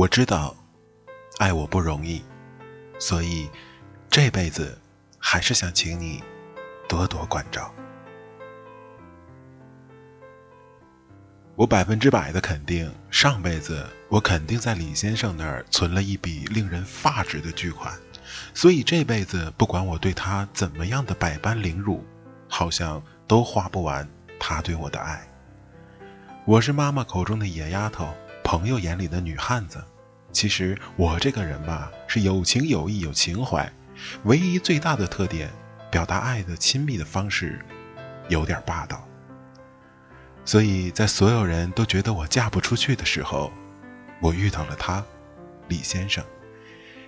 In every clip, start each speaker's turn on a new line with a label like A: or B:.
A: 我知道，爱我不容易，所以这辈子还是想请你多多关照。我百分之百的肯定，上辈子我肯定在李先生那儿存了一笔令人发指的巨款，所以这辈子不管我对他怎么样的百般凌辱，好像都花不完他对我的爱。我是妈妈口中的野丫头。朋友眼里的女汉子，其实我这个人吧，是有情有义有情怀，唯一最大的特点，表达爱的亲密的方式，有点霸道。所以在所有人都觉得我嫁不出去的时候，我遇到了他，李先生，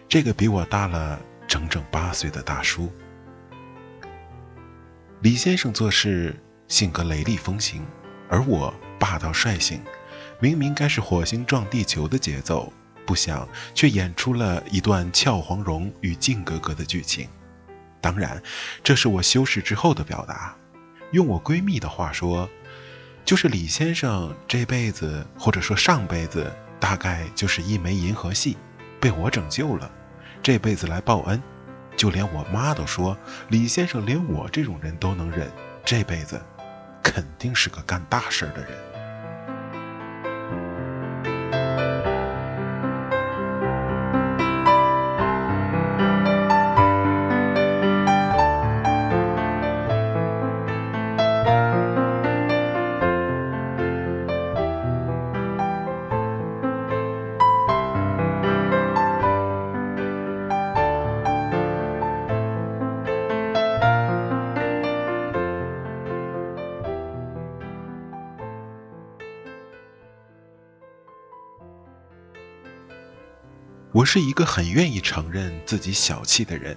A: 这个比我大了整整八岁的大叔。李先生做事性格雷厉风行，而我霸道率性。明明该是火星撞地球的节奏，不想却演出了一段俏黄蓉与靖格格的剧情。当然，这是我修饰之后的表达。用我闺蜜的话说，就是李先生这辈子或者说上辈子，大概就是一枚银河系，被我拯救了，这辈子来报恩。就连我妈都说，李先生连我这种人都能忍，这辈子肯定是个干大事的人。我是一个很愿意承认自己小气的人，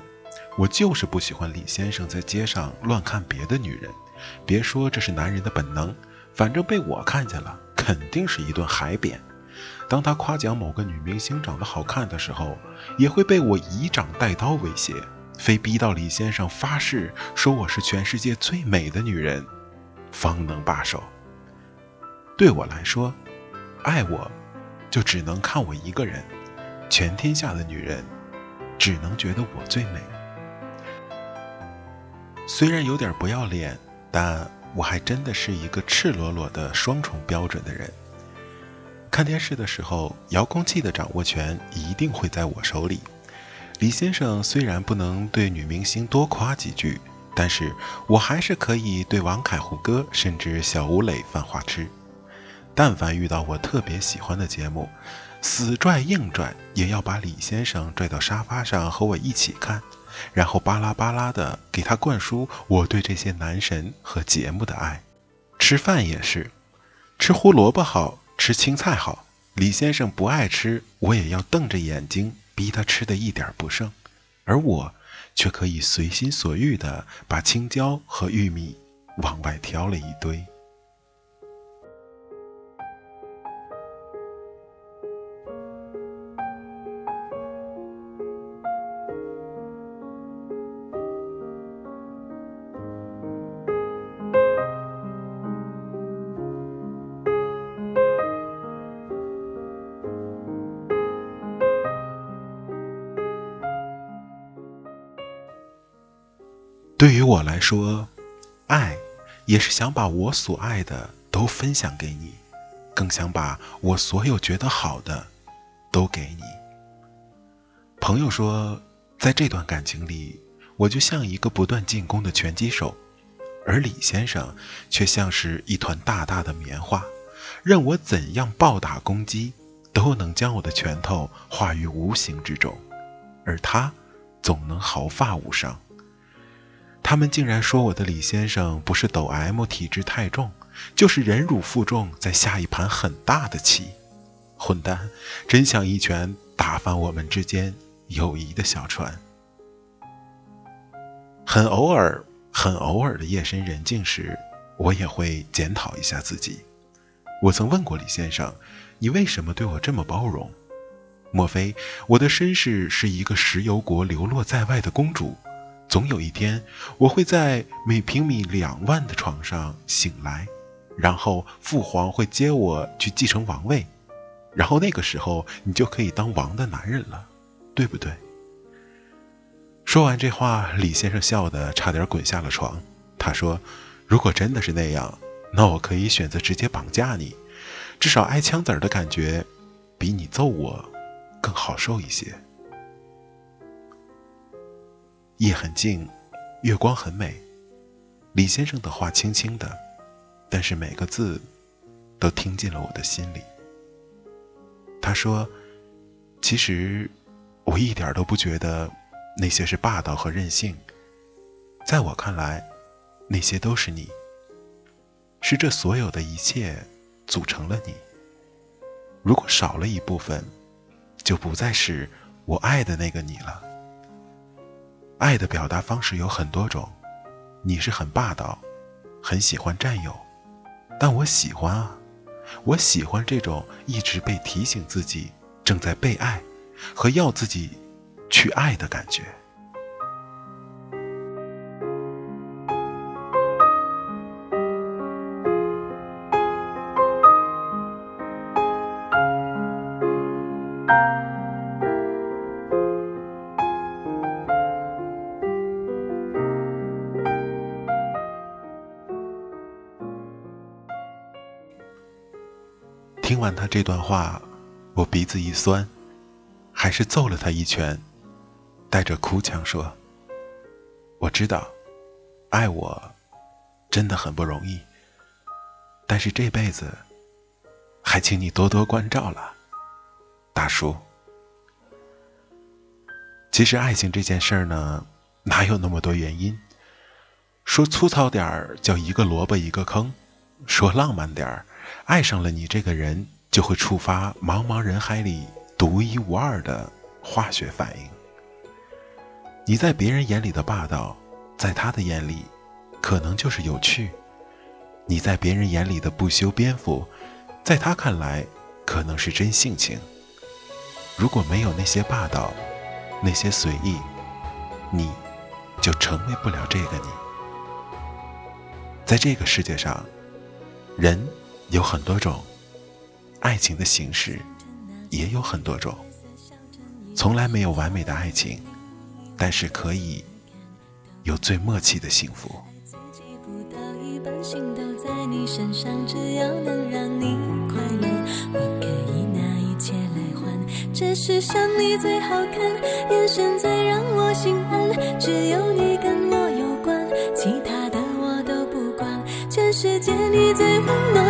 A: 我就是不喜欢李先生在街上乱看别的女人。别说这是男人的本能，反正被我看见了，肯定是一顿海扁。当他夸奖某个女明星长得好看的时候，也会被我以掌带刀威胁，非逼到李先生发誓说我是全世界最美的女人，方能罢手。对我来说，爱我，就只能看我一个人。全天下的女人，只能觉得我最美。虽然有点不要脸，但我还真的是一个赤裸裸的双重标准的人。看电视的时候，遥控器的掌握权一定会在我手里。李先生虽然不能对女明星多夸几句，但是我还是可以对王凯胡歌甚至小吴磊犯花痴。但凡遇到我特别喜欢的节目，死拽硬拽也要把李先生拽到沙发上和我一起看，然后巴拉巴拉的给他灌输我对这些男神和节目的爱。吃饭也是，吃胡萝卜好吃青菜好，李先生不爱吃，我也要瞪着眼睛逼他吃的一点不剩，而我却可以随心所欲的把青椒和玉米往外挑了一堆。对于我来说，爱也是想把我所爱的都分享给你，更想把我所有觉得好的都给你。朋友说，在这段感情里，我就像一个不断进攻的拳击手，而李先生却像是一团大大的棉花，任我怎样暴打攻击，都能将我的拳头化于无形之中，而他总能毫发无伤。他们竟然说我的李先生不是抖 M 体质太重，就是忍辱负重，在下一盘很大的棋。混蛋，真想一拳打翻我们之间。友谊的小船，很偶尔、很偶尔的夜深人静时，我也会检讨一下自己。我曾问过李先生：“你为什么对我这么包容？莫非我的身世是一个石油国流落在外的公主？总有一天，我会在每平米两万的床上醒来，然后父皇会接我去继承王位，然后那个时候，你就可以当王的男人了。”对不对？说完这话，李先生笑得差点滚下了床。他说：“如果真的是那样，那我可以选择直接绑架你，至少挨枪子儿的感觉，比你揍我更好受一些。”夜很静，月光很美。李先生的话轻轻的，但是每个字都听进了我的心里。他说：“其实……”我一点都不觉得那些是霸道和任性，在我看来，那些都是你，是这所有的一切组成了你。如果少了一部分，就不再是我爱的那个你了。爱的表达方式有很多种，你是很霸道，很喜欢占有，但我喜欢啊，我喜欢这种一直被提醒自己正在被爱。和要自己去爱的感觉。听完他这段话，我鼻子一酸。还是揍了他一拳，带着哭腔说：“我知道，爱我真的很不容易。但是这辈子，还请你多多关照了，大叔。其实爱情这件事儿呢，哪有那么多原因？说粗糙点儿，叫一个萝卜一个坑；说浪漫点儿，爱上了你这个人，就会触发茫茫人海里。”独一无二的化学反应。你在别人眼里的霸道，在他的眼里，可能就是有趣；你在别人眼里的不修边幅，在他看来，可能是真性情。如果没有那些霸道，那些随意，你就成为不了这个你。在这个世界上，人有很多种，爱情的形式。也有很多种，从来没有完美的爱情，但是可以有最默契的幸福。这世上你最好看，眼神最让我心安，只有你跟我有关，其他的我都不管。全世界你最温暖，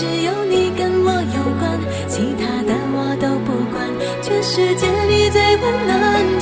A: 只有你跟我有关，其他的我都不管。全世界你最温暖，